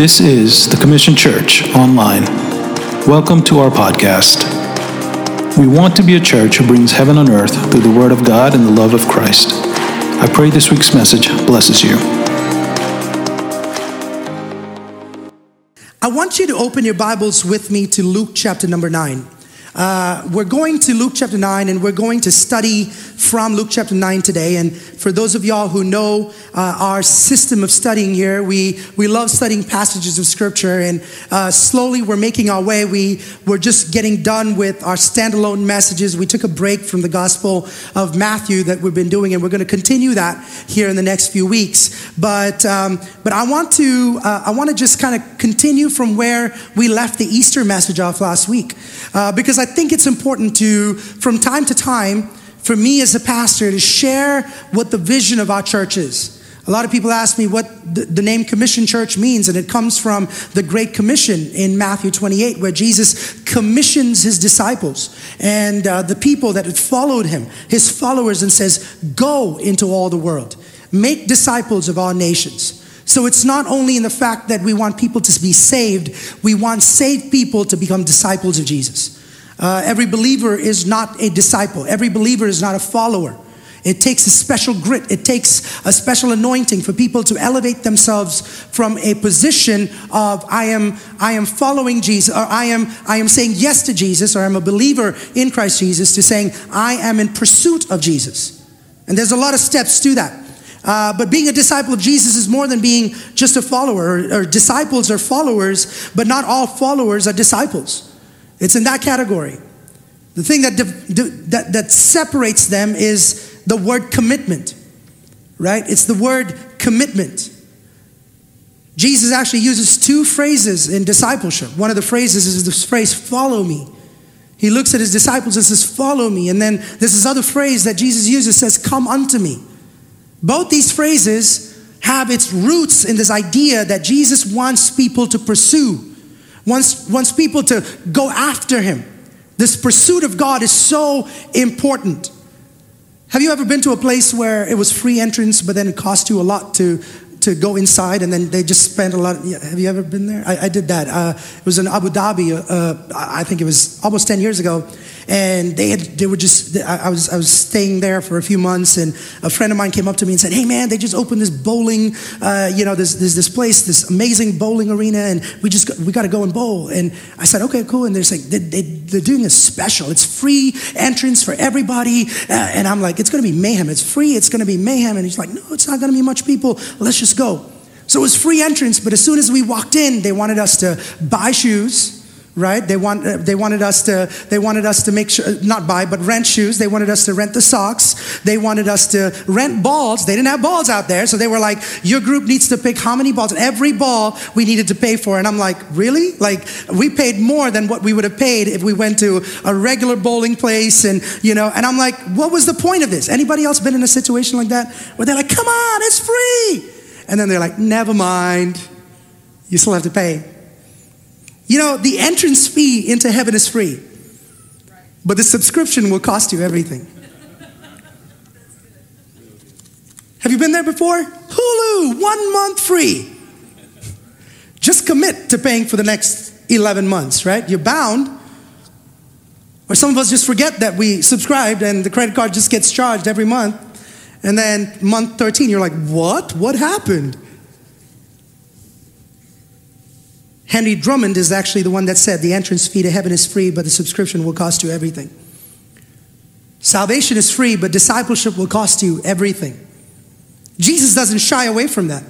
This is the Commission Church Online. Welcome to our podcast. We want to be a church who brings heaven on earth through the Word of God and the love of Christ. I pray this week's message blesses you. I want you to open your Bibles with me to Luke chapter number 9. Uh, we're going to Luke chapter 9 and we're going to study from Luke chapter 9 today. And for those of y'all who know uh, our system of studying here, we, we love studying passages of scripture. And uh, slowly we're making our way. We, we're just getting done with our standalone messages. We took a break from the Gospel of Matthew that we've been doing, and we're going to continue that here in the next few weeks. But, um, but I want to, uh, I want to just kind of continue from where we left the Easter message off last week. Uh, because I think it's important to, from time to time, for me as a pastor to share what the vision of our church is. A lot of people ask me what the, name Commission Church means, and it comes from the Great Commission in Matthew 28, where Jesus commissions his disciples and uh, the people that had followed him, his followers, and says, Go into all the world, make disciples of all nations. So it's not only in the fact that we want people to be saved, we want saved people to become disciples of Jesus. Uh, every believer is not a disciple, every believer is not a follower. It takes a special grit. It takes a special anointing for people to elevate themselves from a position of I am I am following Jesus or I am I am saying yes to Jesus or I'm a believer in Christ Jesus to saying I am in pursuit of Jesus. And there's a lot of steps to that. Uh, but being a disciple of Jesus is more than being just a follower. Or, or disciples are followers, but not all followers are disciples. It's in that category. The thing that, that, that separates them is the word commitment, right? It's the word commitment. Jesus actually uses two phrases in discipleship. One of the phrases is this phrase, follow me. He looks at his disciples and says, follow me. And then there's this other phrase that Jesus uses, says, come unto me. Both these phrases have its roots in this idea that Jesus wants people to pursue wants, wants people to go after him. This pursuit of God is so important. Have you ever been to a place where it was free entrance, but then it cost you a lot to, to go inside and then they just spent a lot. Of, have you ever been there? I, I did that. Uh, it was in Abu Dhabi. Uh, I think it was almost 10 years ago. And they had, they were just, I was, I was staying there for a few months and a friend of mine came up to me and said, Hey man, they just opened this bowling, uh, you know, this, this, this place, this amazing bowling arena and we just, we got to go and bowl. And I said, okay, cool. And they're like, they, they, they're doing a special. It's free entrance for everybody. Uh, and I'm like, it's going to be mayhem. It's free. It's going to be mayhem. And he's like, no, it's not going to be much people. Let's just go. So it was free entrance, but as soon as we walked in, they wanted us to buy shoes right? They want uh, they wanted us to they wanted us to make sure not buy but rent shoes. They wanted us to rent the socks. They wanted us to rent balls. They didn't have balls out there. So they were like your group needs to pick how many balls And every ball we needed to pay for. And i'm like really? Like we paid more than what we would have paid if we went to a regular bowling place and you know? And i'm like what was the point of this? Anybody else been in a situation like that where they're like come on it's free and then they're like never mind. You still have to pay you know, the entrance fee into heaven is free, but the subscription will cost you everything. Have you been there before? Hulu, one month free. Just commit to paying for the next 11 months, right? You're bound. Or some of us just forget that we subscribed and the credit card just gets charged every month. And then month 13, you're like, what? What happened? Henry Drummond is actually the one that said the entrance fee to heaven is free, but the subscription will cost you everything. Salvation is free, but discipleship will cost you everything. Jesus doesn't shy away from that.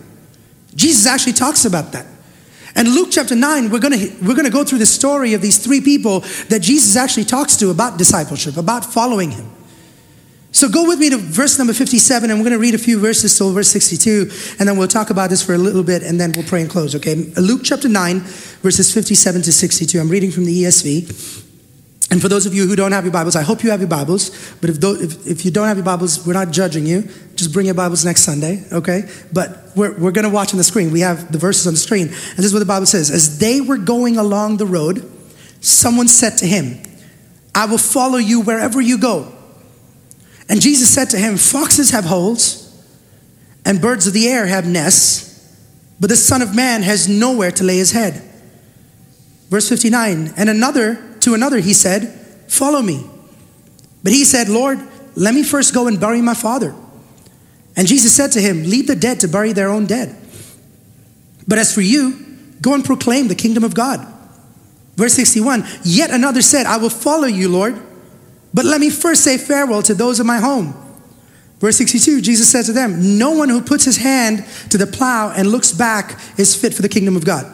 Jesus actually talks about that. And Luke chapter 9, we're gonna, we're gonna go through the story of these three people that Jesus actually talks to about discipleship, about following him. So go with me to verse number 57, and we're going to read a few verses till verse 62, and then we'll talk about this for a little bit, and then we'll pray and close, okay? Luke chapter 9, verses 57 to 62. I'm reading from the ESV. And for those of you who don't have your Bibles, I hope you have your Bibles, but if, if, if you don't have your Bibles, we're not judging you. Just bring your Bibles next Sunday, okay? But we're, we're going to watch on the screen. We have the verses on the screen. And this is what the Bible says As they were going along the road, someone said to him, I will follow you wherever you go. And Jesus said to him, Foxes have holes, and birds of the air have nests, but the Son of Man has nowhere to lay his head. Verse 59 And another, to another, he said, Follow me. But he said, Lord, let me first go and bury my father. And Jesus said to him, Leave the dead to bury their own dead. But as for you, go and proclaim the kingdom of God. Verse 61 Yet another said, I will follow you, Lord, but let me first say farewell to those of my home. Verse 62 Jesus said to them, No one who puts his hand to the plow and looks back is fit for the kingdom of God.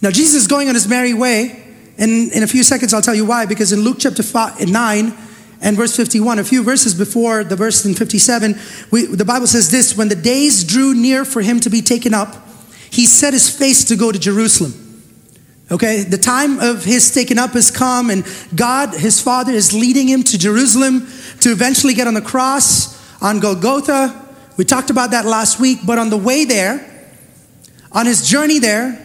Now, Jesus is going on his merry way. And in a few seconds, I'll tell you why. Because in Luke chapter five, uh, 9 and verse 51, a few verses before the verse in 57, we, the Bible says this When the days drew near for him to be taken up, he set his face to go to Jerusalem. Okay, the time of his taking up has come, and God, his Father, is leading him to Jerusalem to eventually get on the cross on Golgotha. We talked about that last week, but on the way there, on his journey there,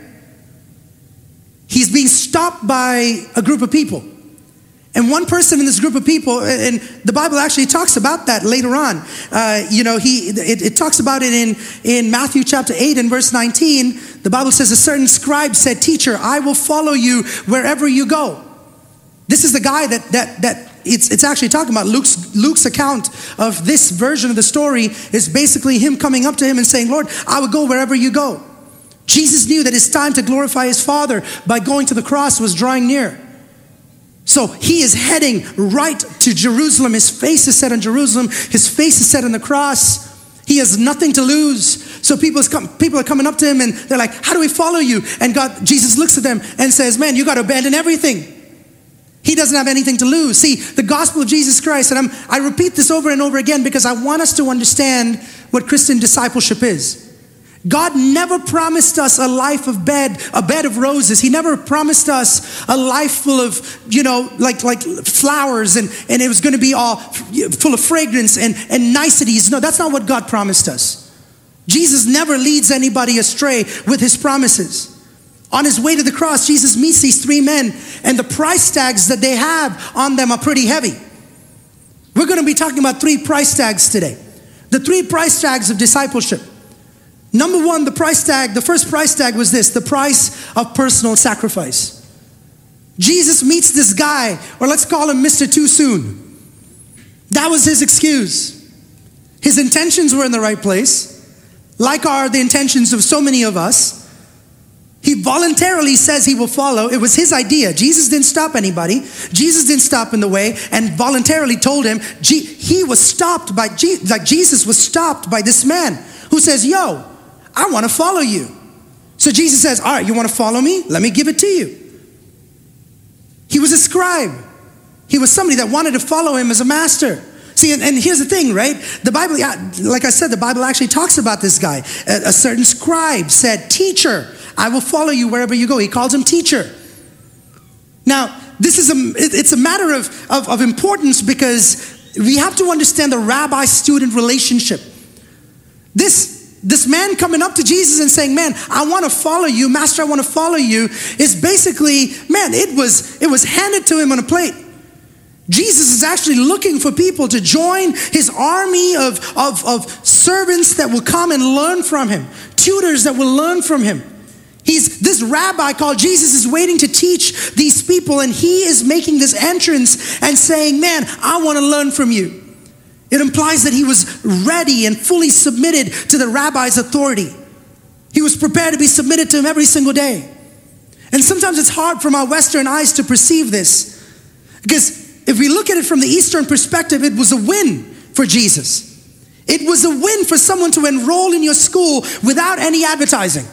he's being stopped by a group of people. And one person in this group of people, and the Bible actually talks about that later on. Uh, you know, he it, it, talks about it in, in Matthew chapter 8 and verse 19. The Bible says, A certain scribe said, Teacher, I will follow you wherever you go. This is the guy that that that it's, it's actually talking about Luke's, Luke's account of this version of the story is basically him coming up to him and saying, Lord, I will go wherever you go. Jesus knew that his time to glorify his Father by going to the cross was drawing near. So he is heading right to Jerusalem. His face is set on Jerusalem, his face is set on the cross. He has nothing to lose. So people, people are coming up to him and they're like, How do we follow you? And God, Jesus looks at them and says, Man, you got to abandon everything. He doesn't have anything to lose. See, the gospel of Jesus Christ, and I'm, I repeat this over and over again because I want us to understand what Christian discipleship is. God never promised us a life of bed, a bed of roses. He never promised us a life full of, you know, like, like flowers and, and it was going to be all full of fragrance and, and niceties. No, that's not what God promised us. Jesus never leads anybody astray with his promises. On his way to the cross, Jesus meets these three men, and the price tags that they have on them are pretty heavy. We're going to be talking about three price tags today. The three price tags of discipleship. Number one, the price tag, the first price tag was this the price of personal sacrifice. Jesus meets this guy, or let's call him Mr. Too Soon. That was his excuse. His intentions were in the right place, like are the intentions of so many of us. He voluntarily says he will follow. It was his idea. Jesus didn't stop anybody. Jesus didn't stop in the way and voluntarily told him. He was stopped by, like Jesus was stopped by this man who says, Yo, I want to follow you. So Jesus says, All right, you want to follow me? Let me give it to you. He was a scribe, he was somebody that wanted to follow him as a master. See, and, and, here's the thing, right? The Bible, like I said, the Bible actually talks about this guy. A, a, certain scribe said, Teacher, I will follow you wherever you go. He calls him teacher. Now, this is a, it's a matter of, of, of importance because we have to understand the rabbi student relationship. This this man coming up to Jesus and saying, "Man, I want to follow you, Master. I want to follow you," is basically, man, it was it was handed to him on a plate. Jesus is actually looking for people to join his army of, of, of servants that will come and learn from him, tutors that will learn from him. He's this rabbi called Jesus is waiting to teach these people, and he is making this entrance and saying, Man, I want to learn from you. It implies that he was ready and fully submitted to the rabbi's authority. He was prepared to be submitted to him every single day. And sometimes it's hard from our Western eyes to perceive this. Because if we look at it from the Eastern perspective, it was a win for Jesus. It was a win for someone to enroll in your school without any advertising.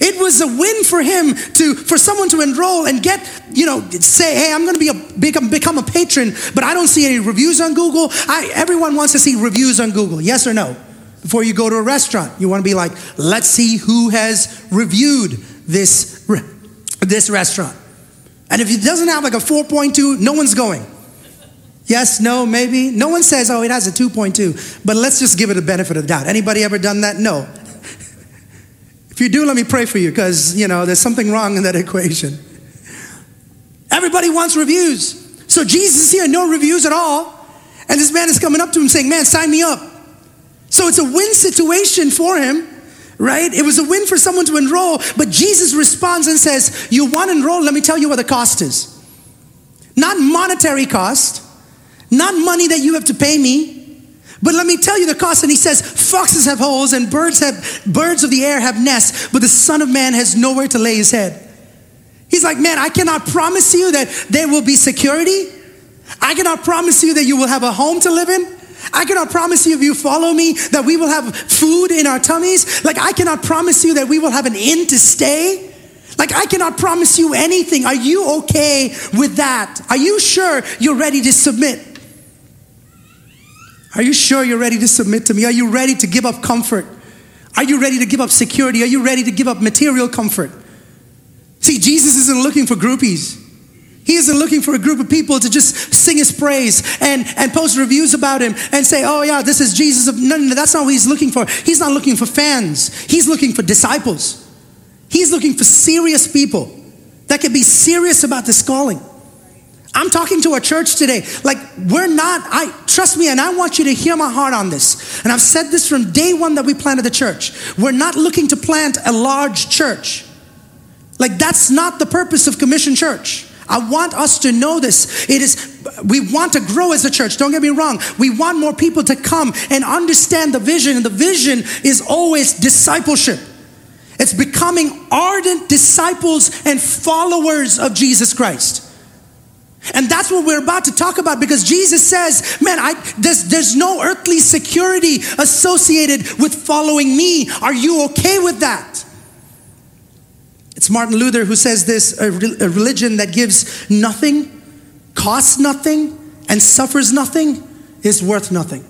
It was a win for him to for someone to enroll and get, you know, say, hey, I'm going to be a become, become a patron, but I don't see any reviews on Google. I, everyone wants to see reviews on Google. Yes or no? Before you go to a restaurant, you want to be like, let's see who has reviewed this this restaurant. And if it doesn't have like a 4.2, no one's going. Yes, no, maybe. No one says, oh, it has a 2.2. But let's just give it a benefit of the doubt. Anybody ever done that? No. If you do, let me pray for you because, you know, there's something wrong in that equation. Everybody wants reviews. So Jesus is here, no reviews at all. And this man is coming up to him saying, Man, sign me up. So it's a win situation for him right? It was a win for someone to enroll, but Jesus responds and says, You want to enroll? Let me tell you what the cost is. Not monetary cost, not money that you have to pay me, but let me tell you the cost. And he says, Foxes have holes and birds have birds of the air have nests, but the Son of Man has nowhere to lay his head. He's like, Man, I cannot promise you that there will be security. I cannot promise you that you will have a home to live in. I cannot promise you if you follow me that we will have food in our tummies. Like, I cannot promise you that we will have an inn to stay. Like, I cannot promise you anything. Are you okay with that? Are you sure you're ready to submit? Are you sure you're ready to submit to me? Are you ready to give up comfort? Are you ready to give up security? Are you ready to give up material comfort? See, Jesus isn't looking for groupies. He isn't looking for a group of people to just sing his praise and, and post reviews about him and say, oh, yeah, this is Jesus. Of, no, no, no, that's not what he's looking for. He's not looking for fans, he's looking for disciples. He's looking for serious people that can be serious about this calling. I'm talking to a church today. Like, we're not, I trust me, and I want you to hear my heart on this. And I've said this from day one that we planted the church. We're not looking to plant a large church. Like, that's not the purpose of Commission Church. I want us to know this. It is, we want to grow as a church. Don't get me wrong. We want more people to come and understand the vision, and the vision is always discipleship. It's becoming ardent disciples and followers of Jesus Christ. And that's what we're about to talk about because Jesus says, man, I, there's, there's no earthly security associated with following me. Are you okay with that? It's Martin Luther who says this a, religion that gives nothing, costs nothing, and suffers nothing is worth nothing.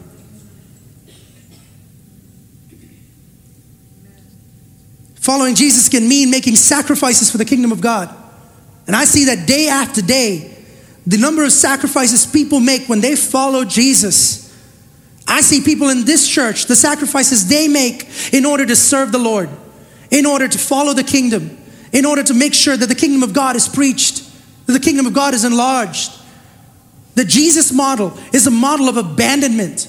Following Jesus can mean making sacrifices for the kingdom of God. And I see that day after day, the number of sacrifices people make when they follow Jesus. I see people in this church, the sacrifices they make in order to serve the Lord, in order to follow the kingdom, in order to make sure that the kingdom of God is preached, that the kingdom of God is enlarged. The Jesus model is a model of abandonment.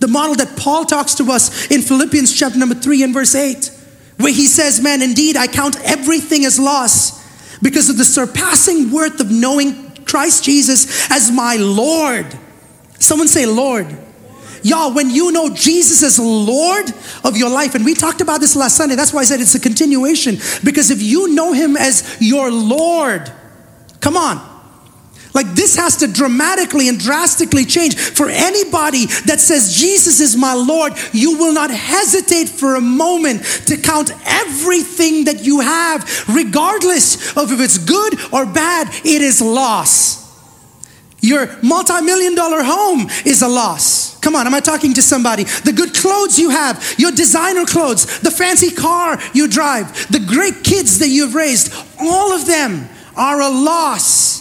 The model that Paul talks to us in Philippians chapter number 3 and verse 8, where he says, Man, indeed, I count everything as loss because of the surpassing worth of knowing Christ Jesus as my Lord. Someone say, Lord. Y'all, when you know Jesus as Lord of your life, and we talked about this last Sunday, that's why I said it's a continuation. Because if you know Him as your Lord, come on. Like this has to dramatically and drastically change. For anybody that says, Jesus is my Lord, you will not hesitate for a moment to count everything that you have, regardless of if it's good or bad, it is loss. Your multi million dollar home is a loss. Come on, am I talking to somebody? The good clothes you have, your designer clothes, the fancy car you drive, the great kids that you've raised, all of them are a loss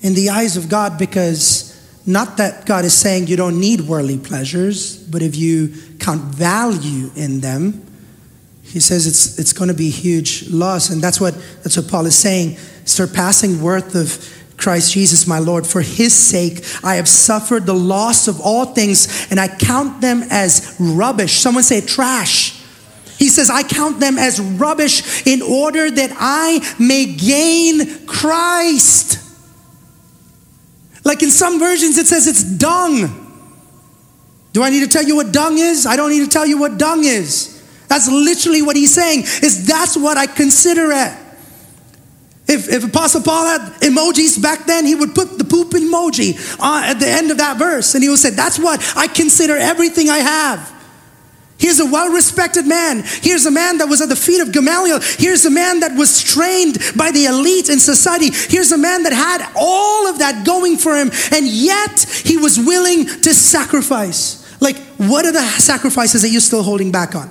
in the eyes of God because not that God is saying you don't need worldly pleasures, but if you count value in them, he says it's, it's going to be huge loss. And that's what, that's what Paul is saying surpassing worth of Christ Jesus, my Lord. For his sake, I have suffered the loss of all things, and I count them as rubbish. Someone say trash. He says, I count them as rubbish in order that I may gain Christ. Like in some versions, it says it's dung. Do I need to tell you what dung is? I don't need to tell you what dung is. That's literally what he's saying, is that's what I consider it. If, if Apostle Paul had emojis back then, he would put the poop emoji uh, at the end of that verse. And he would say, That's what I consider everything I have. Here's a well respected man. Here's a man that was at the feet of Gamaliel. Here's a man that was trained by the elite in society. Here's a man that had all of that going for him. And yet he was willing to sacrifice. Like, what are the sacrifices that you're still holding back on?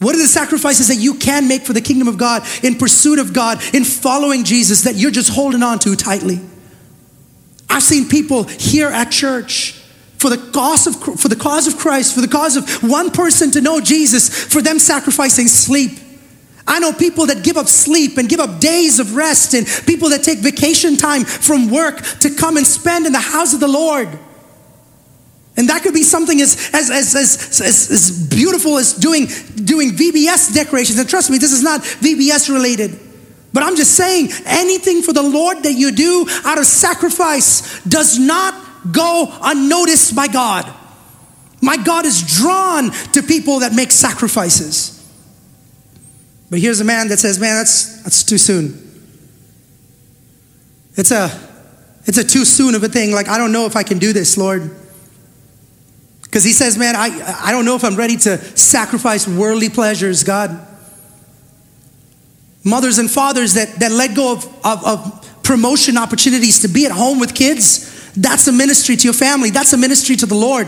What are the sacrifices that you can make for the kingdom of God in pursuit of God, in following Jesus that you're just holding on to tightly? I've seen people here at church for the cause of for the cause of Christ, for the cause of one person to know Jesus, for them sacrificing sleep. I know people that give up sleep and give up days of rest and people that take vacation time from work to come and spend in the house of the Lord. And that could be something as, as, as, as, as, as beautiful as doing, doing VBS decorations. And trust me, this is not VBS related. But I'm just saying, anything for the Lord that you do out of sacrifice does not go unnoticed by God. My God is drawn to people that make sacrifices. But here's a man that says, man, that's, that's too soon. It's a, it's a too soon of a thing. Like, I don't know if I can do this, Lord. Because he says, man, I, I don't know if I'm ready to sacrifice worldly pleasures, God. Mothers and fathers that, that let go of, of, of promotion opportunities to be at home with kids, that's a ministry to your family. That's a ministry to the Lord.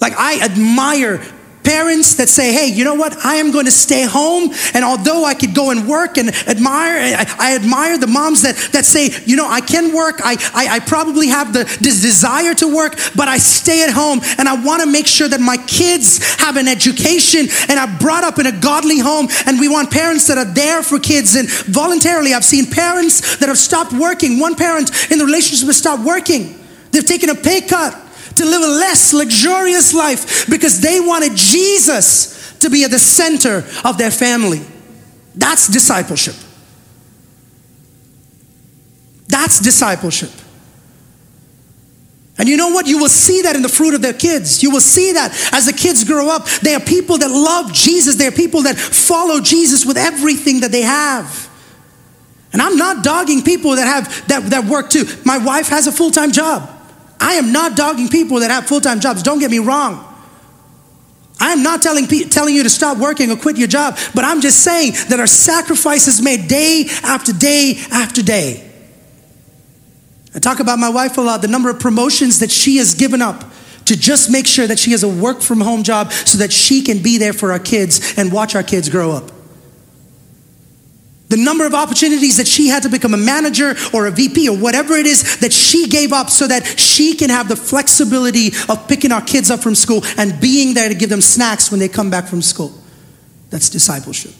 Like, I admire Parents that say, hey, you know what? I am going to stay home. And although I could go and work and admire, I, I admire the moms that, that say, you know, I can work. I, I, I probably have the this desire to work, but I stay at home and I want to make sure that my kids have an education and are brought up in a godly home. And we want parents that are there for kids. And voluntarily, I've seen parents that have stopped working. One parent in the relationship has stopped working. They've taken a pay cut to live a less luxurious life because they wanted Jesus to be at the center of their family. That's discipleship. That's discipleship. And you know what? You will see that in the fruit of their kids. You will see that as the kids grow up. They are people that love Jesus. They are people that follow Jesus with everything that they have. And I'm not dogging people that have that, that work too. My wife has a full-time job. I am not dogging people that have full time jobs. Don't get me wrong. I am not telling, telling you to stop working or quit your job, but I'm just saying that our sacrifices made day after day after day. I talk about my wife a lot, the number of promotions that she has given up to just make sure that she has a work from home job so that she can be there for our kids and watch our kids grow up. The number of opportunities that she had to become a manager or a VP or whatever it is that she gave up so that she can have the flexibility of picking our kids up from school and being there to give them snacks when they come back from school. That's discipleship.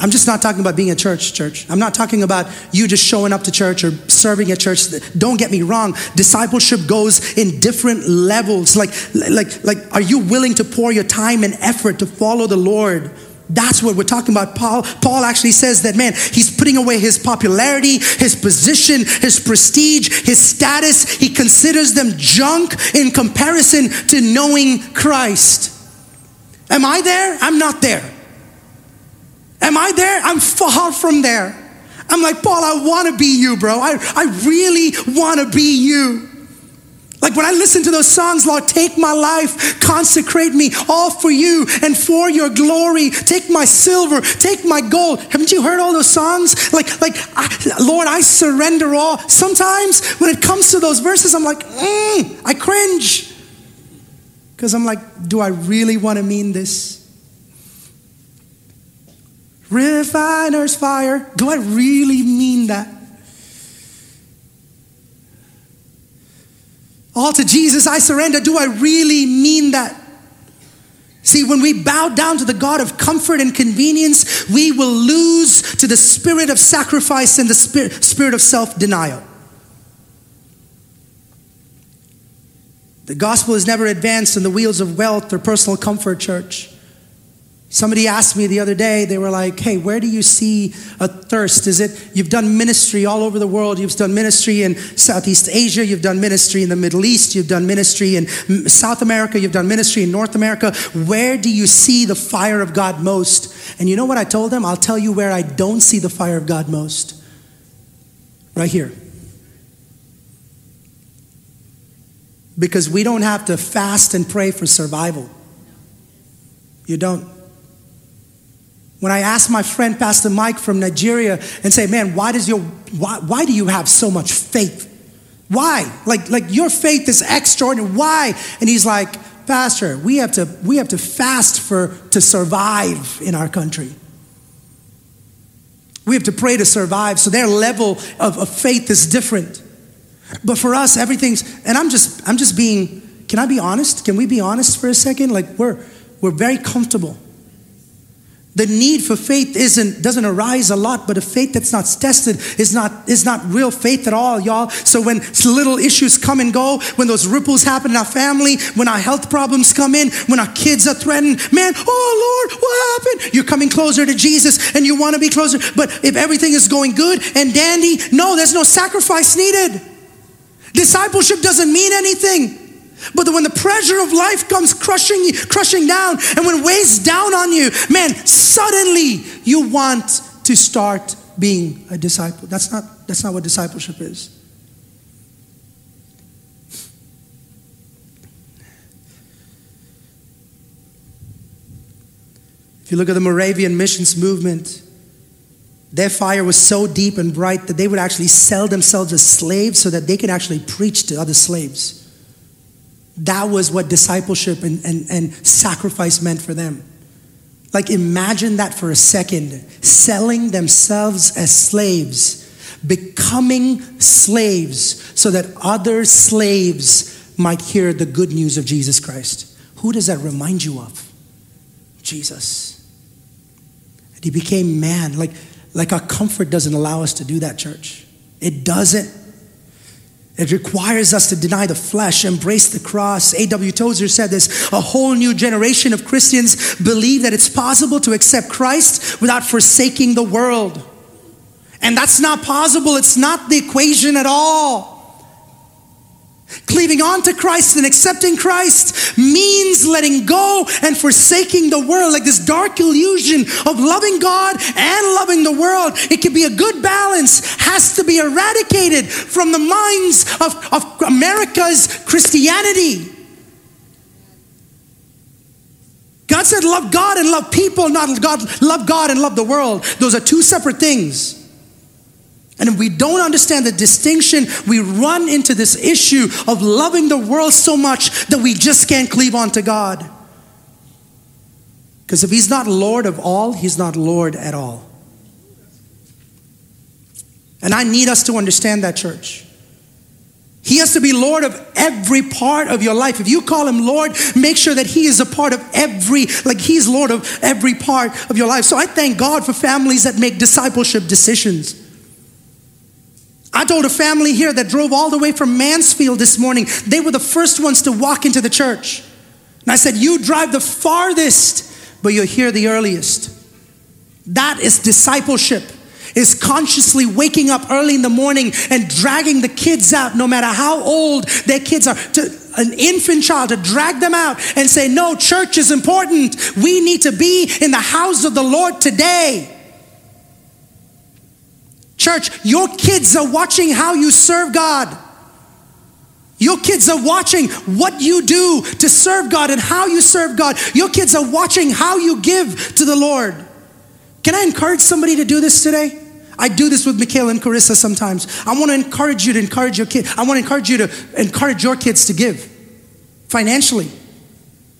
I'm just not talking about being a church, church. I'm not talking about you just showing up to church or serving at church. Don't get me wrong. Discipleship goes in different levels. Like, like, like, are you willing to pour your time and effort to follow the Lord? That's what we're talking about. Paul, Paul actually says that, man, he's putting away his popularity, his position, his prestige, his status. He considers them junk in comparison to knowing Christ. Am I there? I'm not there. Am I there? I'm far from there. I'm like, Paul, I want to be you, bro. I, I really want to be you. Like when I listen to those songs, Lord, take my life, consecrate me all for you and for your glory. Take my silver, take my gold. Haven't you heard all those songs? Like, like, I, Lord, I surrender all. Sometimes when it comes to those verses, I'm like, mm, I cringe. Because I'm like, do I really want to mean this? Refiner's fire. Do I really mean that? All to Jesus I surrender. Do I really mean that? See, when we bow down to the God of comfort and convenience, we will lose to the spirit of sacrifice and the spirit, spirit of self denial. The gospel is never advanced on the wheels of wealth or personal comfort, church. Somebody asked me the other day, they were like, hey, where do you see a thirst? Is it, you've done ministry all over the world. You've done ministry in Southeast Asia. You've done ministry in the Middle East. You've done ministry in South America. You've done ministry in North America. Where do you see the fire of God most? And you know what I told them? I'll tell you where I don't see the fire of God most. Right here. Because we don't have to fast and pray for survival. You don't. When I asked my friend Pastor Mike from Nigeria and say, man, why does your why, why do you have so much faith? Why? Like, like your faith is extraordinary. Why? And he's like, Pastor, we have to we have to fast for to survive in our country. We have to pray to survive. So their level of, of faith is different. But for us, everything's and I'm just I'm just being, can I be honest? Can we be honest for a second? Like we're we're very comfortable The need for faith isn't doesn't arise a lot, but a faith that's not tested is not is not real faith at all, y'all. So when little issues come and go, when those ripples happen in our family, when our health problems come in, when our kids are threatened, man, oh Lord, what happened? You're coming closer to Jesus and you want to be closer. But if everything is going good and dandy, no, there's no sacrifice needed. Discipleship doesn't mean anything. But when the pressure of life comes crushing you, crushing down, and when weighs down on you, man, suddenly you want to start being a disciple. That's not, that's not what discipleship is. If you look at the Moravian missions movement, their fire was so deep and bright that they would actually sell themselves as slaves so that they could actually preach to other slaves. That was what discipleship and, and, and sacrifice meant for them. Like, imagine that for a second selling themselves as slaves, becoming slaves, so that other slaves might hear the good news of Jesus Christ. Who does that remind you of? Jesus. And he became man. Like, like our comfort doesn't allow us to do that, church. It doesn't. It requires us to deny the flesh, embrace the cross. A.W. Tozer said this a whole new generation of Christians believe that it's possible to accept Christ without forsaking the world. And that's not possible, it's not the equation at all. Cleaving on to Christ and accepting Christ means letting go and forsaking the world, like this dark illusion of loving God and loving the world. It can be a good balance, has to be eradicated from the minds of, of America's Christianity. God said, Love God and love people, not God, love God and love the world. Those are two separate things. And if we don't understand the distinction, we run into this issue of loving the world so much that we just can't cleave on to God. Because if He's not Lord of all, He's not Lord at all. And I need us to understand that, church. He has to be Lord of every part of your life. If you call him Lord, make sure that he is a part of every, like he's Lord of every part of your life. So I thank God for families that make discipleship decisions. I told a family here that drove all the way from Mansfield this morning, they were the first ones to walk into the church. And I said, You drive the farthest, but you're here the earliest. That is discipleship. Is consciously waking up early in the morning and dragging the kids out, no matter how old their kids are, to an infant child, to drag them out and say, No, church is important. We need to be in the house of the Lord today. Church, your kids are watching how you serve God. Your kids are watching what you do to serve God and how you serve God. Your kids are watching how you give to the Lord. Can I encourage somebody to do this today? I do this with Mikhail and Carissa sometimes. I want to encourage you to encourage your kid. I want to encourage you to encourage your kids to give financially.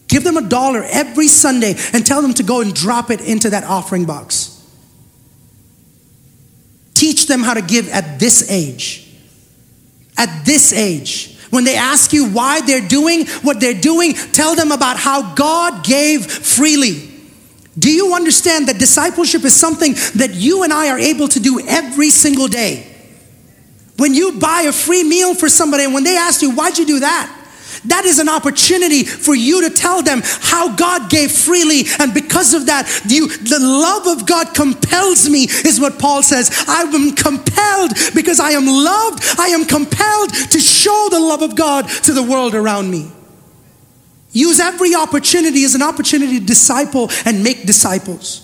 Give them a dollar every Sunday and tell them to go and drop it into that offering box. Them how to give at this age. At this age. When they ask you why they're doing what they're doing, tell them about how God gave freely. Do you understand that discipleship is something that you and I are able to do every single day? When you buy a free meal for somebody and when they ask you, why'd you do that? That is an opportunity for you to tell them how God gave freely. And because of that, you, the love of God compels me, is what Paul says. I am compelled because I am loved. I am compelled to show the love of God to the world around me. Use every opportunity as an opportunity to disciple and make disciples.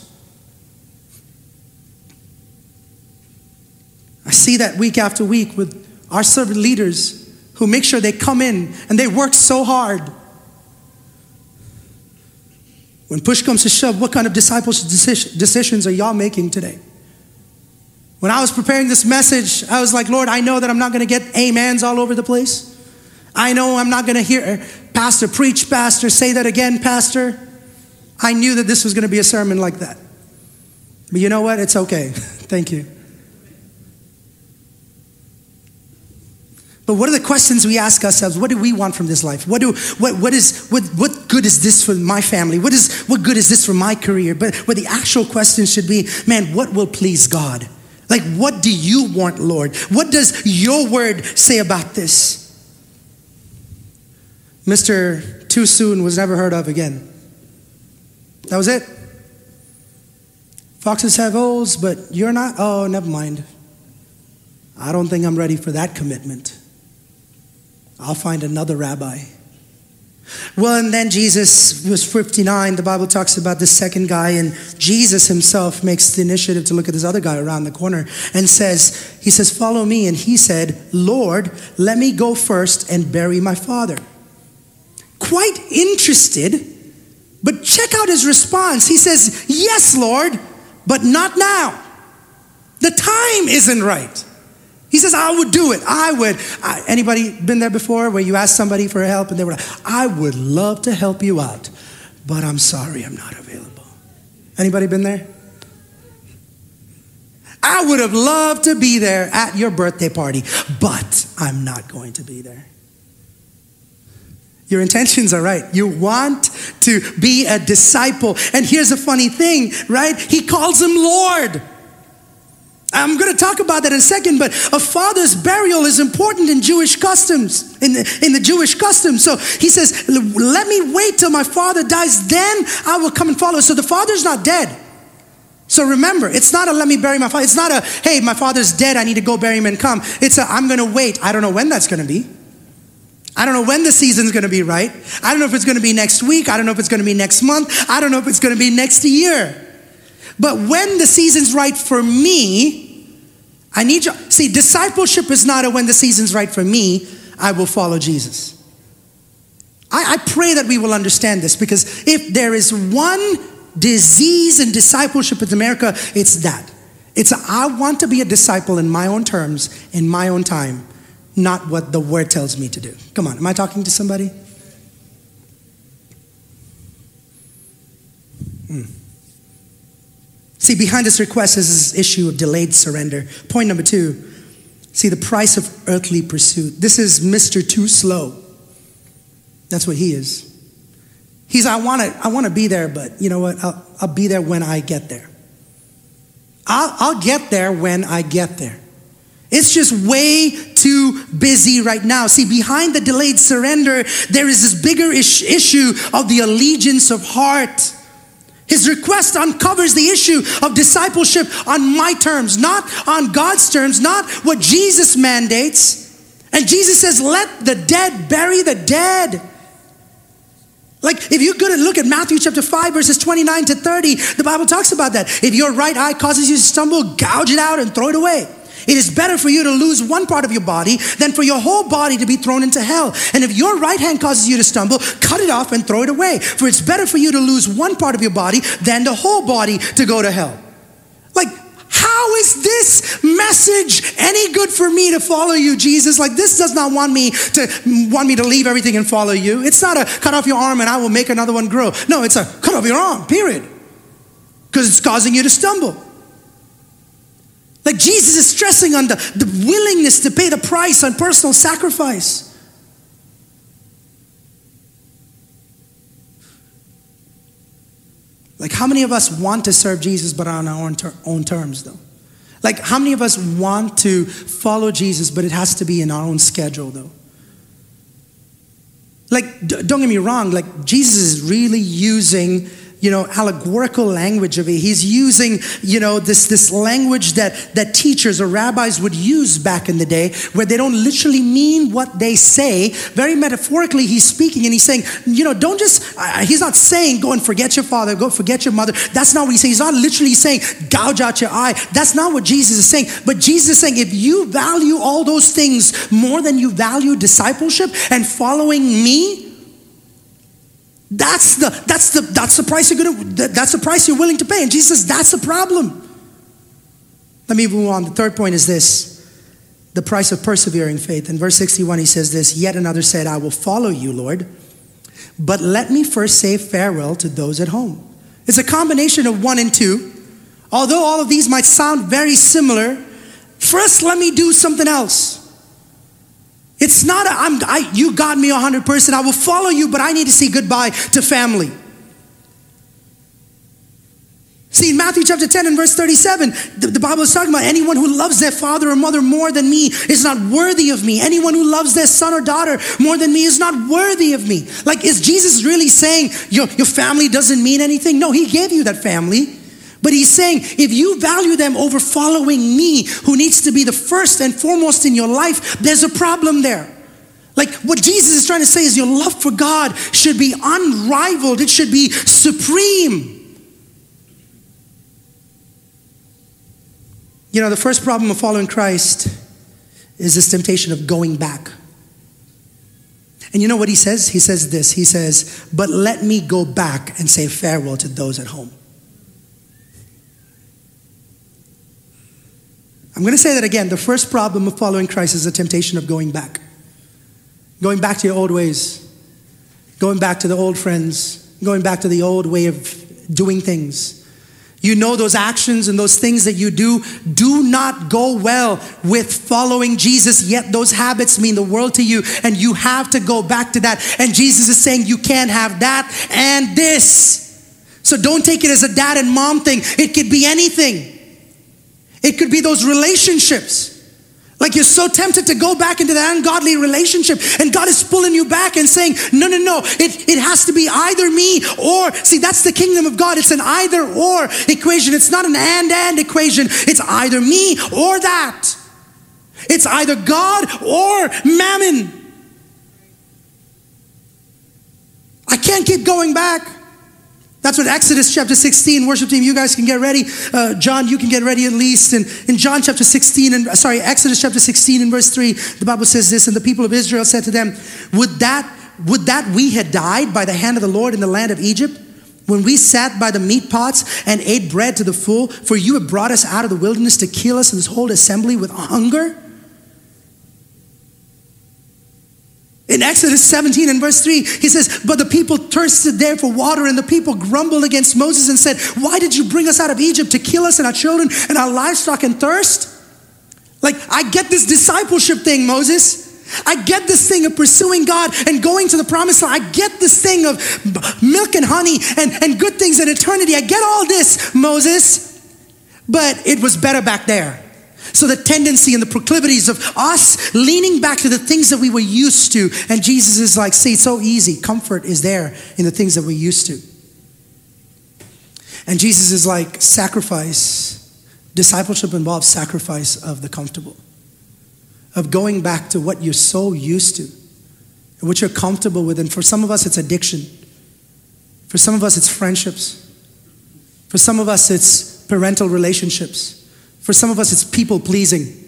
I see that week after week with our servant leaders who make sure they come in and they work so hard. When push comes to shove, what kind of discipleship decisions are y'all making today? When I was preparing this message, I was like, Lord, I know that I'm not going to get amens all over the place. I know I'm not going to hear uh, Pastor preach, Pastor, say that again, Pastor. I knew that this was going to be a sermon like that. But you know what? It's okay. Thank you. But what are the questions we ask ourselves? What do we want from this life? What do what what is what what good is this for my family? What is what good is this for my career? But but the actual question should be, man, what will please God? Like what do you want, Lord? What does your word say about this? Mr. Too Soon was never heard of again. That was it. Foxes have holes, but you're not? Oh, never mind. I don't think I'm ready for that commitment. I'll find another rabbi. Well, and then Jesus was 59. The Bible talks about the second guy, and Jesus himself makes the initiative to look at this other guy around the corner and says, He says, Follow me. And he said, Lord, let me go first and bury my father. Quite interested, but check out his response. He says, Yes, Lord, but not now. The time isn't right. He says, I would do it. I would. I, anybody been there before where you ask somebody for help and they were like, I would love to help you out, but I'm sorry I'm not available. Anybody been there? I would have loved to be there at your birthday party, but I'm not going to be there. Your intentions are right. You want to be a disciple. And here's a funny thing, right? He calls him Lord. I'm going to talk about that in a second, but a father's burial is important in Jewish customs, in the, in the Jewish customs. So he says, Let me wait till my father dies, then I will come and follow. So the father's not dead. So remember, it's not a let me bury my father. It's not a hey, my father's dead, I need to go bury him and come. It's a I'm going to wait. I don't know when that's going to be. I don't know when the season's going to be right. I don't know if it's going to be next week. I don't know if it's going to be next month. I don't know if it's going to be next year. But when the season's right for me, I need you. See, discipleship is not a when the season's right for me, I will follow Jesus. I, I pray that we will understand this because if there is one disease in discipleship in America, it's that. It's a, I want to be a disciple in my own terms, in my own time, not what the word tells me to do. Come on, am I talking to somebody? Hmm. See, behind this request is this issue of delayed surrender. Point number two see, the price of earthly pursuit. This is Mr. Too Slow. That's what he is. He's, I want to I wanna be there, but you know what? I'll, I'll be there when I get there. I'll, I'll get there when I get there. It's just way too busy right now. See, behind the delayed surrender, there is this bigger ish- issue of the allegiance of heart. His request uncovers the issue of discipleship on my terms, not on God's terms, not what Jesus mandates. And Jesus says, Let the dead bury the dead. Like, if you go to look at Matthew chapter 5, verses 29 to 30, the Bible talks about that. If your right eye causes you to stumble, gouge it out and throw it away. It is better for you to lose one part of your body than for your whole body to be thrown into hell. And if your right hand causes you to stumble, cut it off and throw it away. For it's better for you to lose one part of your body than the whole body to go to hell. Like, how is this message any good for me to follow you, Jesus? Like this does not want me to want me to leave everything and follow you. It's not a cut off your arm and I will make another one grow. No, it's a cut off your arm, period. Because it's causing you to stumble. Like Jesus is stressing on the, the willingness to pay the price on personal sacrifice. Like, how many of us want to serve Jesus but on our own, ter- own terms, though? Like, how many of us want to follow Jesus but it has to be in our own schedule, though? Like, d- don't get me wrong, like, Jesus is really using you know, allegorical language of it. He's using, you know, this, this language that, that teachers or rabbis would use back in the day where they don't literally mean what they say. Very metaphorically, he's speaking and he's saying, you know, don't just, uh, he's not saying go and forget your father, go forget your mother. That's not what he's saying. He's not literally saying gouge out your eye. That's not what Jesus is saying. But Jesus is saying, if you value all those things more than you value discipleship and following me, that's the that's the that's the price you're gonna that's the price you're willing to pay. And Jesus says that's the problem. Let me move on. The third point is this the price of persevering faith. In verse 61, he says this Yet another said, I will follow you, Lord, but let me first say farewell to those at home. It's a combination of one and two. Although all of these might sound very similar, first let me do something else. It's not, a, I'm, I, you got me 100%. I will follow you, but I need to say goodbye to family. See, in Matthew chapter 10 and verse 37, the, the, Bible is talking about anyone who loves their father or mother more than me is not worthy of me. Anyone who loves their son or daughter more than me is not worthy of me. Like, is Jesus really saying your, your family doesn't mean anything? No, he gave you that family. But he's saying, if you value them over following me, who needs to be the first and foremost in your life, there's a problem there. Like what Jesus is trying to say is your love for God should be unrivaled, it should be supreme. You know, the first problem of following Christ is this temptation of going back. And you know what he says? He says this He says, But let me go back and say farewell to those at home. I'm going to say that again. The first problem of following Christ is the temptation of going back. Going back to your old ways, going back to the old friends, going back to the old way of doing things. You know those actions and those things that you do do not go well with following Jesus, yet those habits mean the world to you, and you have to go back to that. And Jesus is saying you can't have that and this. So don't take it as a dad and mom thing, it could be anything. It could be those relationships. Like you're so tempted to go back into that ungodly relationship, and God is pulling you back and saying, No, no, no, it, it has to be either me or. See, that's the kingdom of God. It's an either or equation. It's not an and and equation. It's either me or that. It's either God or mammon. I can't keep going back. That's what Exodus chapter 16, worship team, you guys can get ready. Uh, John, you can get ready at least. And in John chapter 16, and sorry, Exodus chapter 16 and verse 3, the Bible says this, and the people of Israel said to them, Would that, would that we had died by the hand of the Lord in the land of Egypt? When we sat by the meat pots and ate bread to the full, for you have brought us out of the wilderness to kill us and this whole assembly with hunger? In Exodus 17 and verse 3, he says, But the people thirsted there for water, and the people grumbled against Moses and said, Why did you bring us out of Egypt to kill us and our children and our livestock and thirst? Like, I get this discipleship thing, Moses. I get this thing of pursuing God and going to the promised land. I get this thing of milk and honey and, and good things in eternity. I get all this, Moses. But it was better back there. So, the tendency and the proclivities of us leaning back to the things that we were used to, and Jesus is like, see, it's so easy. Comfort is there in the things that we're used to. And Jesus is like, sacrifice. Discipleship involves sacrifice of the comfortable, of going back to what you're so used to, what you're comfortable with. And for some of us, it's addiction. For some of us, it's friendships. For some of us, it's parental relationships. For some of us, it's people pleasing.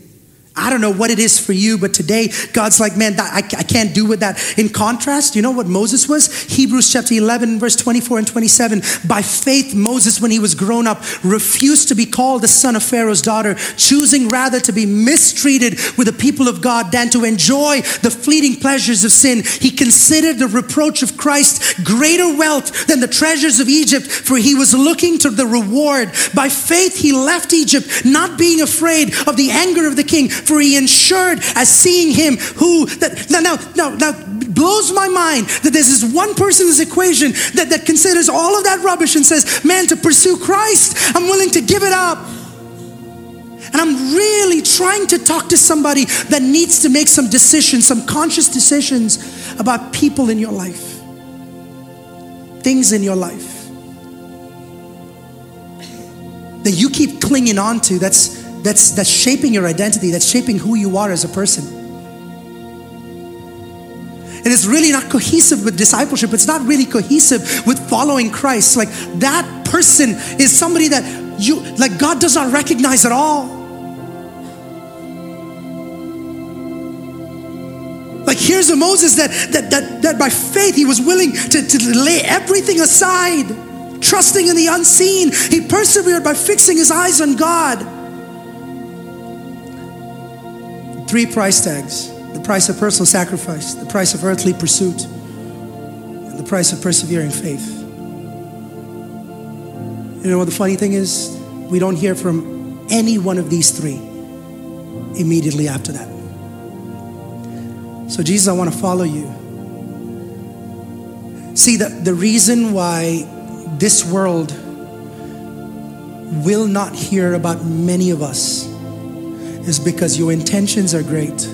I don't know what it is for you, but today God's like, man, I, I can't do with that. In contrast, you know what Moses was? Hebrews chapter 11, verse 24 and 27. By faith, Moses, when he was grown up, refused to be called the son of Pharaoh's daughter, choosing rather to be mistreated with the people of God than to enjoy the fleeting pleasures of sin. He considered the reproach of Christ greater wealth than the treasures of Egypt, for he was looking to the reward. By faith, he left Egypt, not being afraid of the anger of the king for he ensured as seeing him who that now now now, now blows my mind that there's this one person this equation that, that considers all of that rubbish and says, man, to pursue Christ, I'm willing to give it up. And I'm really trying to talk to somebody that needs to make some decisions, some conscious decisions about people in your life, things in your life. That you keep clinging on to. That's that's, that's shaping your identity, that's shaping who you are as a person. And it's really not cohesive with discipleship. It's not really cohesive with following Christ. Like that person is somebody that you, like God does not recognize at all. Like here's a Moses that, that, that, that by faith he was willing to, to lay everything aside, trusting in the unseen. He persevered by fixing his eyes on God. Three price tags the price of personal sacrifice, the price of earthly pursuit, and the price of persevering faith. You know what the funny thing is? We don't hear from any one of these three immediately after that. So, Jesus, I want to follow you. See, the, the reason why this world will not hear about many of us is because your intentions are great.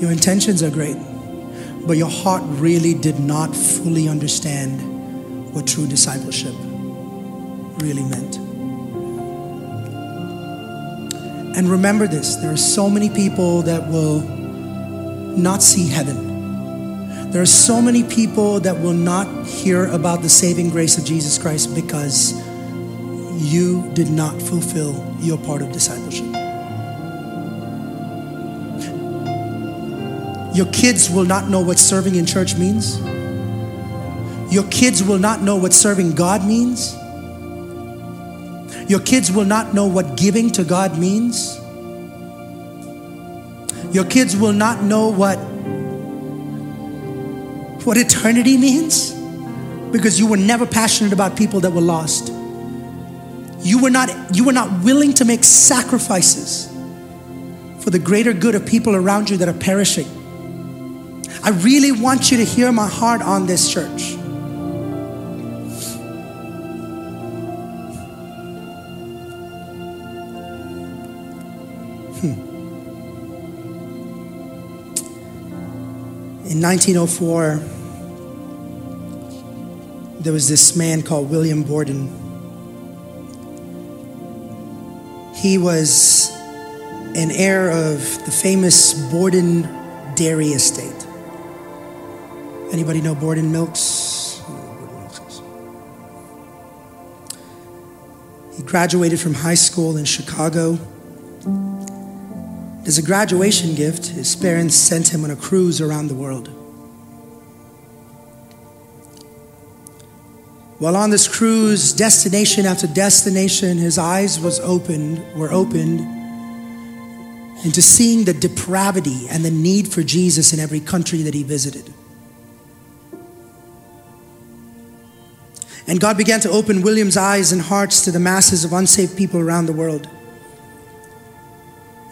Your intentions are great, but your heart really did not fully understand what true discipleship really meant. And remember this there are so many people that will not see heaven. There are so many people that will not hear about the saving grace of Jesus Christ because you did not fulfill your part of discipleship. Your kids will not know what serving in church means. Your kids will not know what serving God means. Your kids will not know what giving to God means. Your kids will not know what what eternity means because you were never passionate about people that were lost. You were not you were not willing to make sacrifices for the greater good of people around you that are perishing. I really want you to hear my heart on this church. Hmm. In 1904, there was this man called William Borden. He was an heir of the famous Borden Dairy Estate. Anybody know Borden Milks? He graduated from high school in Chicago as a graduation gift, his parents sent him on a cruise around the world. While on this cruise, destination after destination, his eyes was opened, were opened into seeing the depravity and the need for Jesus in every country that he visited. And God began to open William's eyes and hearts to the masses of unsaved people around the world.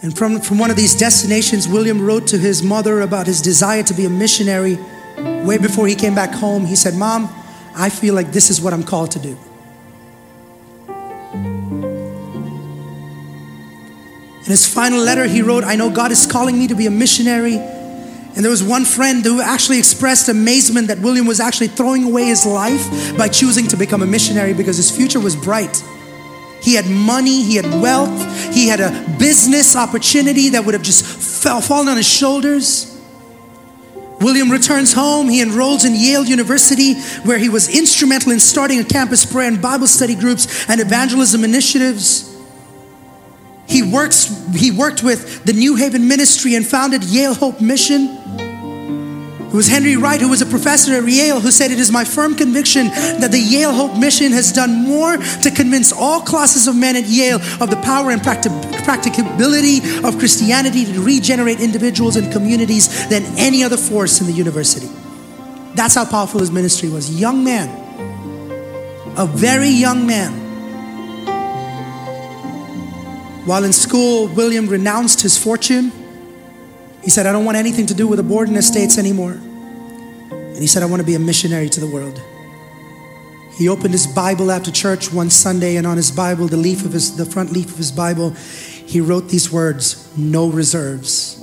And from, from one of these destinations, William wrote to his mother about his desire to be a missionary. Way before he came back home, he said, Mom, I feel like this is what I'm called to do. In his final letter, he wrote, I know God is calling me to be a missionary. And there was one friend who actually expressed amazement that William was actually throwing away his life by choosing to become a missionary because his future was bright. He had money, he had wealth, he had a business opportunity that would have just fell, fallen on his shoulders. William returns home. He enrolls in Yale University, where he was instrumental in starting a campus prayer and Bible study groups and evangelism initiatives. He works. He worked with the New Haven Ministry and founded Yale Hope Mission. It was Henry Wright, who was a professor at Yale, who said, It is my firm conviction that the Yale Hope Mission has done more to convince all classes of men at Yale of the power and practicability of Christianity to regenerate individuals and communities than any other force in the university. That's how powerful his ministry was. Young man, a very young man. While in school, William renounced his fortune he said, I don't want anything to do with the Borden estates anymore. And he said, I want to be a missionary to the world. He opened his Bible after church one Sunday, and on his Bible, the leaf of his, the front leaf of his Bible, he wrote these words: "No reserves,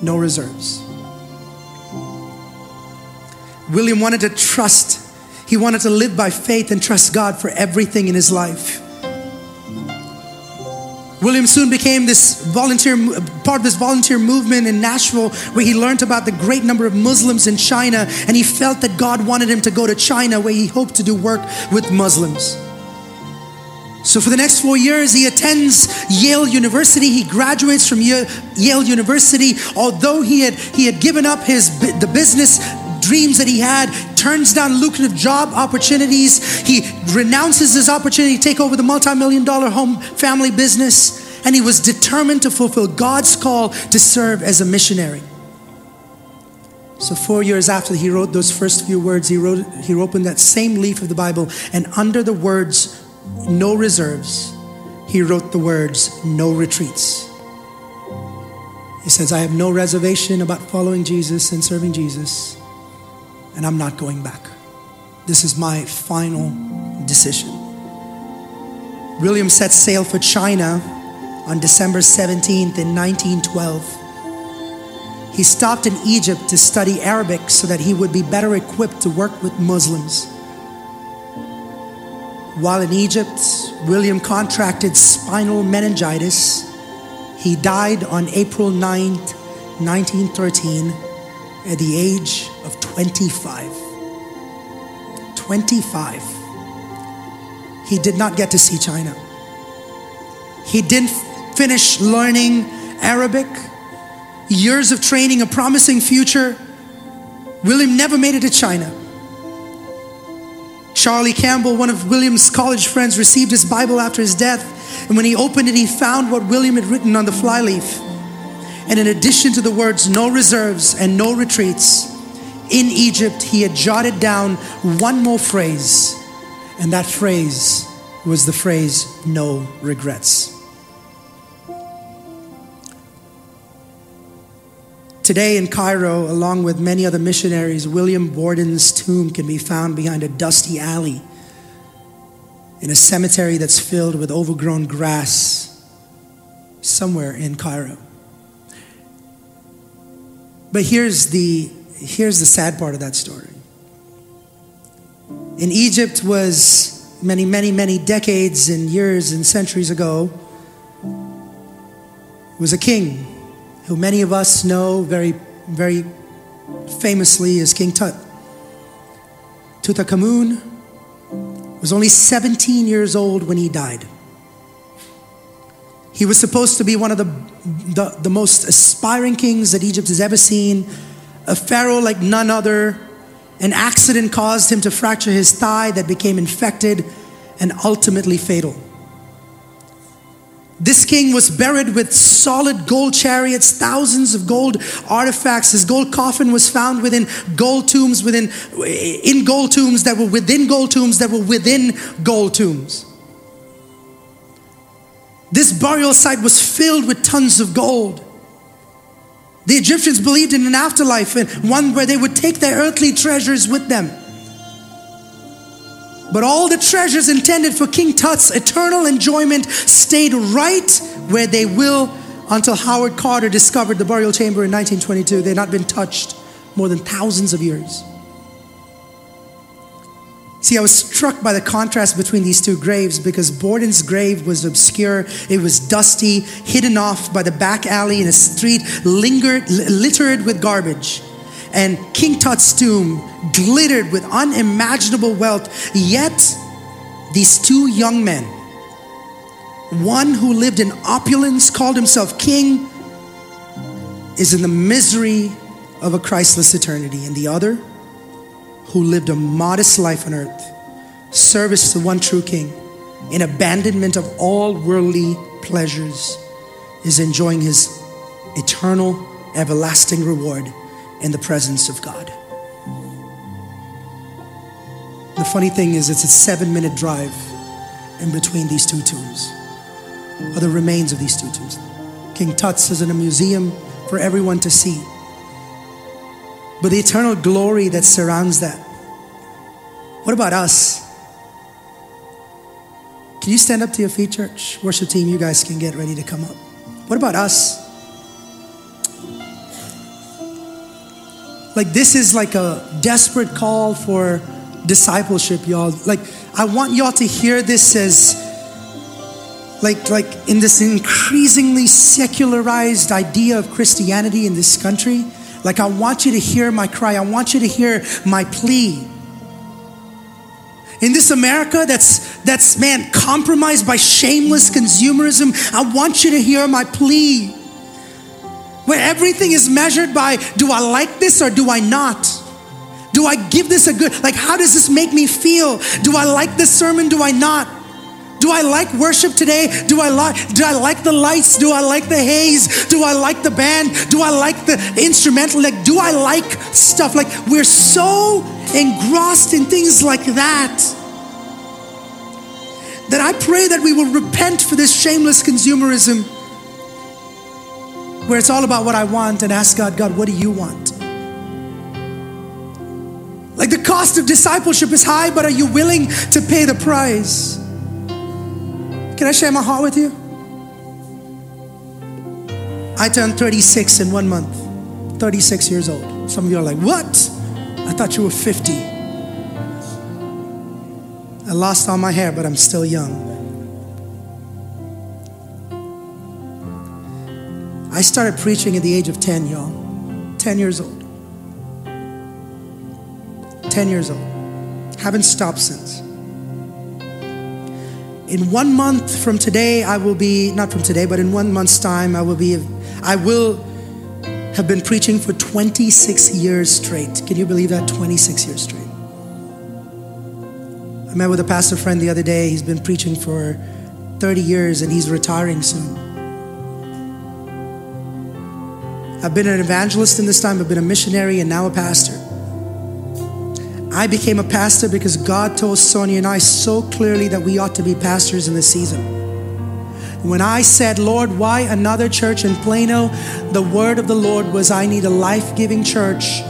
no reserves." William wanted to trust. He wanted to live by faith and trust God for everything in his life. William soon became this volunteer, part of this volunteer movement in Nashville where he learned about the great number of Muslims in China and he felt that God wanted him to go to China where he hoped to do work with Muslims. So for the next four years, he attends Yale University. He graduates from Yale University. Although he had, he had given up his, the business dreams that he had, turns down lucrative job opportunities. He renounces his opportunity to take over the multi million dollar home family business. And he was determined to fulfill God's call to serve as a missionary. So, four years after he wrote those first few words, he, wrote, he opened that same leaf of the Bible, and under the words, no reserves, he wrote the words, no retreats. He says, I have no reservation about following Jesus and serving Jesus, and I'm not going back. This is my final decision. William set sail for China on December 17th in 1912. He stopped in Egypt to study Arabic so that he would be better equipped to work with Muslims. While in Egypt, William contracted spinal meningitis. He died on April 9th, 1913, at the age 25. 25. He did not get to see China. He didn't finish learning Arabic. Years of training, a promising future. William never made it to China. Charlie Campbell, one of William's college friends, received his Bible after his death. And when he opened it, he found what William had written on the flyleaf. And in addition to the words, no reserves and no retreats, in Egypt, he had jotted down one more phrase. And that phrase was the phrase, no regrets. Today in Cairo, along with many other missionaries, William Borden's tomb can be found behind a dusty alley in a cemetery that's filled with overgrown grass somewhere in Cairo. But here's the, here's the sad part of that story. In Egypt was many, many, many decades and years and centuries ago, was a king who many of us know very, very famously as King Tut. Tutankhamun was only 17 years old when he died. He was supposed to be one of the, the, the, most aspiring kings that Egypt has ever seen, a pharaoh like none other. An accident caused him to fracture his thigh that became infected and ultimately fatal. This king was buried with solid gold chariots, thousands of gold artifacts. His gold coffin was found within gold tombs, within in gold tombs that were within gold tombs that were within gold tombs. This burial site was filled with tons of gold. The Egyptians believed in an afterlife and one where they would take their earthly treasures with them. But all the treasures intended for King Tut's eternal enjoyment stayed right where they will until Howard Carter discovered the burial chamber in 1922. They had not been touched more than thousands of years. See, I was struck by the contrast between these two graves because Borden's grave was obscure, it was dusty, hidden off by the back alley in a street lingered, littered with garbage and King Tut's tomb glittered with unimaginable wealth. Yet, these two young men, one who lived in opulence, called himself king, is in the misery of a Christless eternity, and the other, who lived a modest life on earth, service to one true king, in abandonment of all worldly pleasures, is enjoying his eternal, everlasting reward in the presence of God. The funny thing is, it's a seven minute drive in between these two tombs, or the remains of these two tombs. King Tut's is in a museum for everyone to see. But the eternal glory that surrounds that. What about us? Can you stand up to your feet, church? Worship team, you guys can get ready to come up. What about us? Like, this is like a desperate call for discipleship, y'all. Like, I want y'all to hear this as like like in this increasingly secularized idea of Christianity in this country. Like I want you to hear my cry. I want you to hear my plea. In this America that's that's man compromised by shameless consumerism, I want you to hear my plea where everything is measured by do I like this or do I not? Do I give this a good, like, how does this make me feel? Do I like this sermon? Do I not? Do I like worship today? Do I like do I like the lights? Do I like the haze? Do I like the band? Do I like the instrumental? Like do I like stuff? Like we're so engrossed in things like that that I pray that we will repent for this shameless consumerism where it's all about what I want and ask God, God, what do you want? Like the cost of discipleship is high, but are you willing to pay the price? Can I share my heart with you? I turned 36 in one month, 36 years old. Some of you are like, what? I thought you were 50. I lost all my hair, but I'm still young. I started preaching at the age of 10, y'all. 10 years old. 10 years old. Haven't stopped since. In one month from today, I will be, not from today, but in one month's time, I will be, I will have been preaching for 26 years straight. Can you believe that? 26 years straight. I met with a pastor friend the other day. He's been preaching for 30 years and he's retiring soon. I've been an evangelist in this time, I've been a missionary and now a pastor. I became a pastor because God told Sonia and I so clearly that we ought to be pastors in this season. When I said, Lord, why another church in Plano? The word of the Lord was, I need a life giving church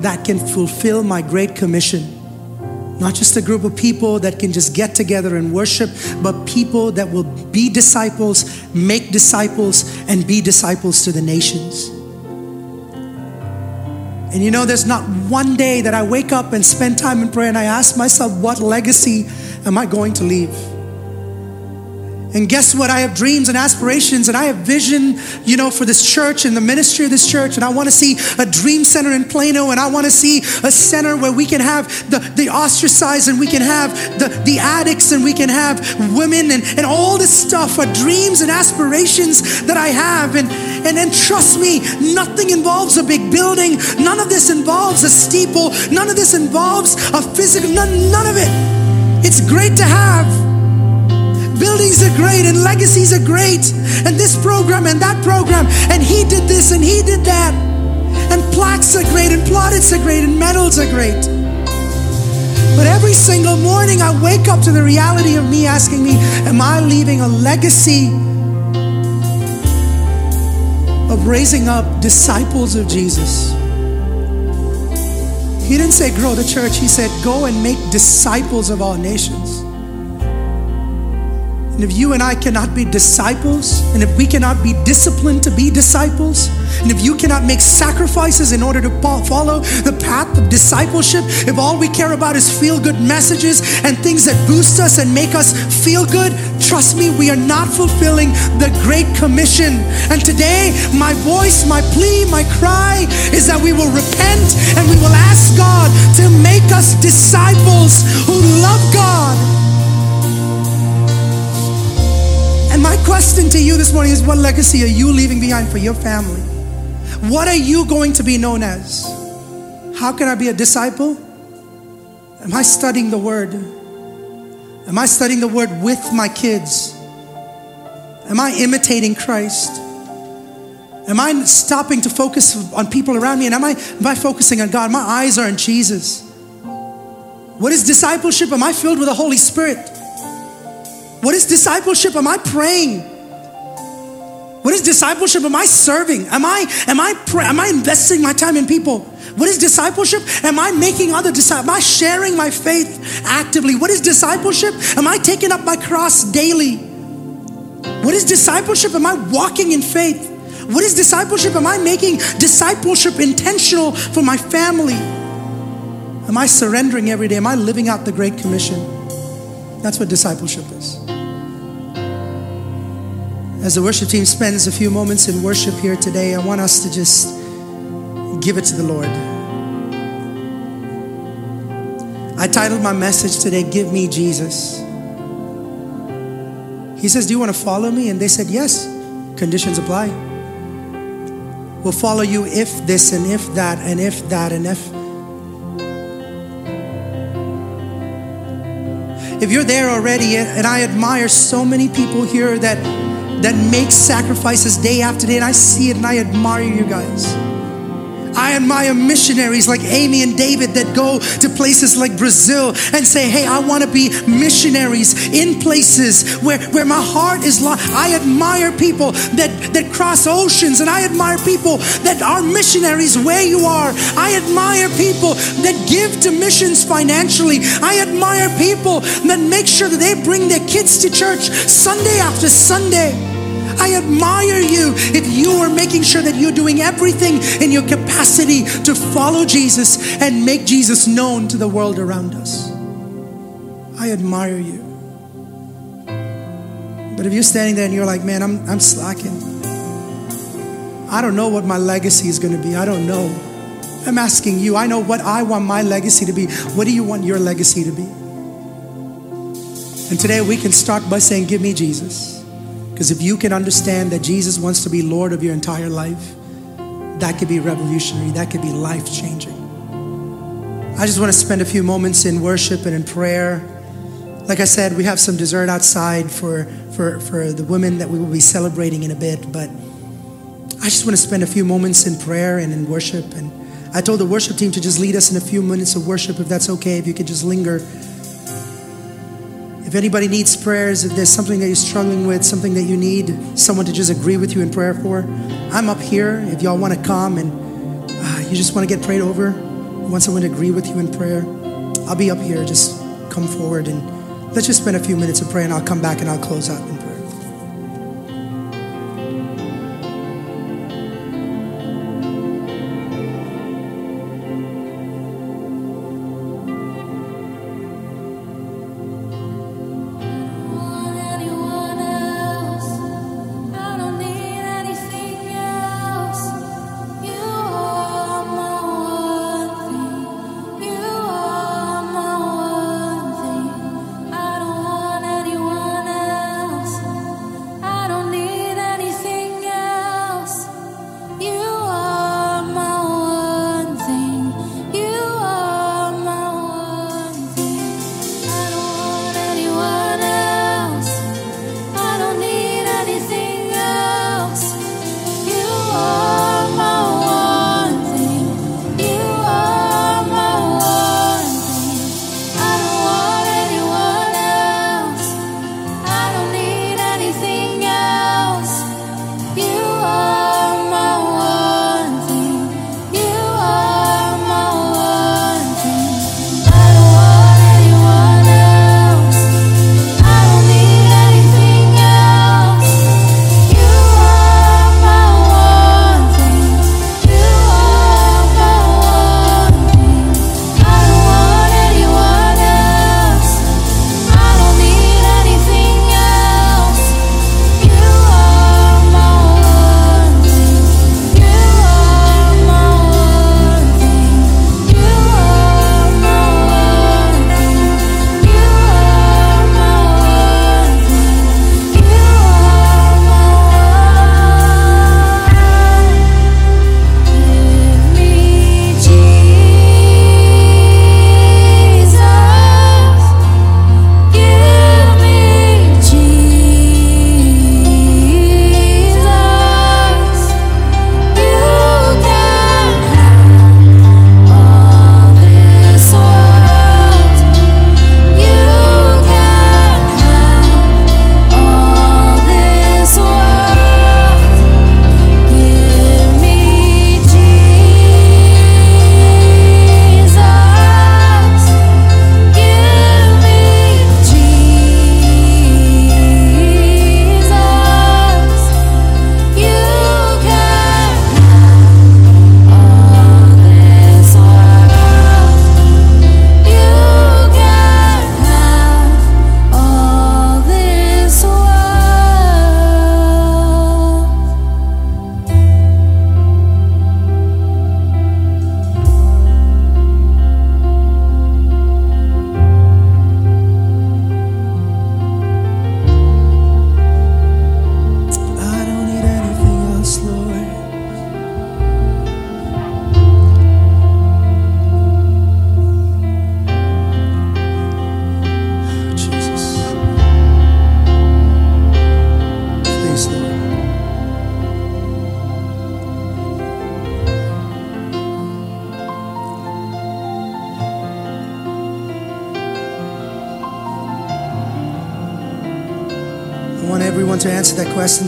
that can fulfill my great commission. Not just a group of people that can just get together and worship, but people that will be disciples, make disciples, and be disciples to the nations. And you know, there's not one day that I wake up and spend time in prayer and I ask myself, what legacy am I going to leave? And guess what? I have dreams and aspirations and I have vision, you know, for this church and the ministry of this church. And I want to see a dream center in Plano and I want to see a center where we can have the, the ostracized and we can have the, the addicts and we can have women and, and all this stuff are dreams and aspirations that I have. And, and then trust me, nothing involves a big building. None of this involves a steeple. None of this involves a physical, none, none of it. It's great to have. Buildings are great and legacies are great, and this program and that program, and he did this and he did that. And plaques are great, and plaudits are great, and medals are great. But every single morning, I wake up to the reality of me asking me, Am I leaving a legacy of raising up disciples of Jesus? He didn't say grow the church, he said go and make disciples of all nations. And if you and I cannot be disciples, and if we cannot be disciplined to be disciples, and if you cannot make sacrifices in order to follow the path of discipleship, if all we care about is feel good messages and things that boost us and make us feel good, trust me, we are not fulfilling the Great Commission. And today, my voice, my plea, my cry is that we will repent and we will ask God to make us disciples who love God my question to you this morning is what legacy are you leaving behind for your family? What are you going to be known as? How can I be a disciple? Am I studying the word? Am I studying the word with my kids? Am I imitating Christ? Am I stopping to focus on people around me? And am I, am I focusing on God? My eyes are on Jesus. What is discipleship? Am I filled with the Holy Spirit? What is discipleship? Am I praying? What is discipleship? Am I serving? Am I am I pray, am I investing my time in people? What is discipleship? Am I making other disciples? Am I sharing my faith actively? What is discipleship? Am I taking up my cross daily? What is discipleship? Am I walking in faith? What is discipleship? Am I making discipleship intentional for my family? Am I surrendering every day? Am I living out the Great Commission? That's what discipleship is. As the worship team spends a few moments in worship here today, I want us to just give it to the Lord. I titled my message today, Give Me Jesus. He says, Do you want to follow me? And they said, Yes. Conditions apply. We'll follow you if this and if that and if that and if. If you're there already, and I admire so many people here that that make sacrifices day after day, and I see it and I admire you guys. I admire missionaries like Amy and David that go to places like Brazil and say, Hey, I want to be missionaries in places where, where my heart is lost. I admire people that, that cross oceans and I admire people that are missionaries where you are. I admire people that give to missions financially. I admire people that make sure that they bring their kids to church Sunday after Sunday. I admire you if you are making sure that you're doing everything in your capacity to follow Jesus and make Jesus known to the world around us. I admire you. But if you're standing there and you're like, man, I'm, I'm slacking, I don't know what my legacy is going to be. I don't know. I'm asking you. I know what I want my legacy to be. What do you want your legacy to be? And today we can start by saying, Give me Jesus. Because if you can understand that Jesus wants to be Lord of your entire life, that could be revolutionary, that could be life changing. I just want to spend a few moments in worship and in prayer. Like I said, we have some dessert outside for, for, for the women that we will be celebrating in a bit, but I just want to spend a few moments in prayer and in worship. And I told the worship team to just lead us in a few minutes of worship, if that's okay, if you could just linger. If anybody needs prayers, if there's something that you're struggling with, something that you need someone to just agree with you in prayer for, I'm up here. If y'all want to come and uh, you just want to get prayed over, want someone to agree with you in prayer, I'll be up here. Just come forward and let's just spend a few minutes of prayer and I'll come back and I'll close out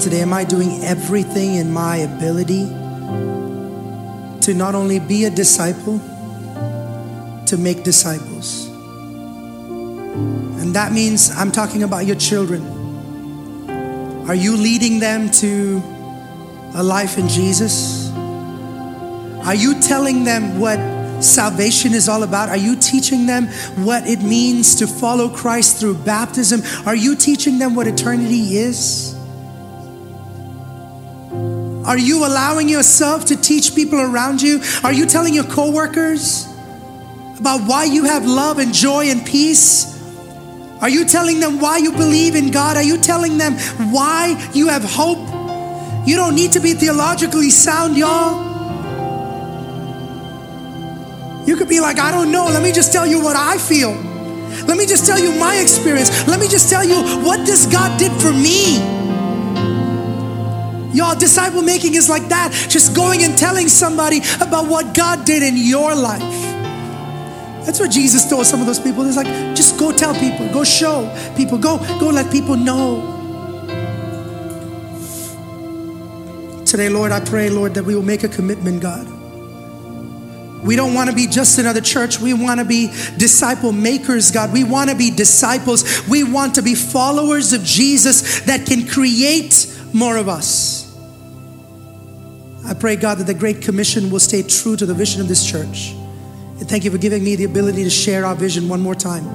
today. Am I doing everything in my ability to not only be a disciple, to make disciples? And that means I'm talking about your children. Are you leading them to a life in Jesus? Are you telling them what salvation is all about? Are you teaching them what it means to follow Christ through baptism? Are you teaching them what eternity is? Are you allowing yourself to teach people around you? Are you telling your coworkers about why you have love and joy and peace? Are you telling them why you believe in God? Are you telling them why you have hope? You don't need to be theologically sound, y'all. You could be like, I don't know. Let me just tell you what I feel. Let me just tell you my experience. Let me just tell you what this God did for me. Y'all, disciple making is like that. Just going and telling somebody about what God did in your life. That's what Jesus told some of those people. It's like, just go tell people, go show people, go, go let people know. Today, Lord, I pray, Lord, that we will make a commitment, God we don't want to be just another church. We want to be disciple makers, God. We want to be disciples. We want to be followers of Jesus that can create more of us. I pray, God, that the Great Commission will stay true to the vision of this church. And thank you for giving me the ability to share our vision one more time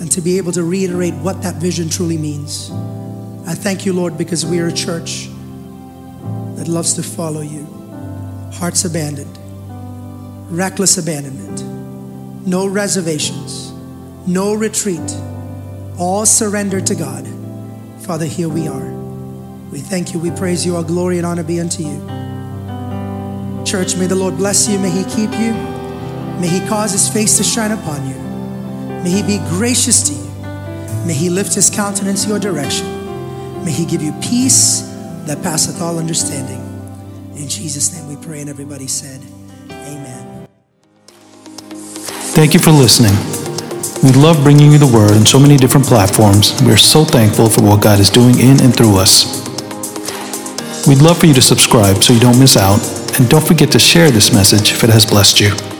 and to be able to reiterate what that vision truly means. I thank you, Lord, because we are a church that loves to follow you, hearts abandoned reckless abandonment, no reservations, no retreat, all surrender to God. Father, here we are. We thank you, we praise you, all glory and honor be unto you. Church, may the Lord bless you, may He keep you, may He cause His face to shine upon you, may He be gracious to you, may He lift His countenance your direction, may He give you peace that passeth all understanding. In Jesus' name we pray, and everybody said, Amen. Thank you for listening. We love bringing you the word on so many different platforms. We are so thankful for what God is doing in and through us. We'd love for you to subscribe so you don't miss out, and don't forget to share this message if it has blessed you.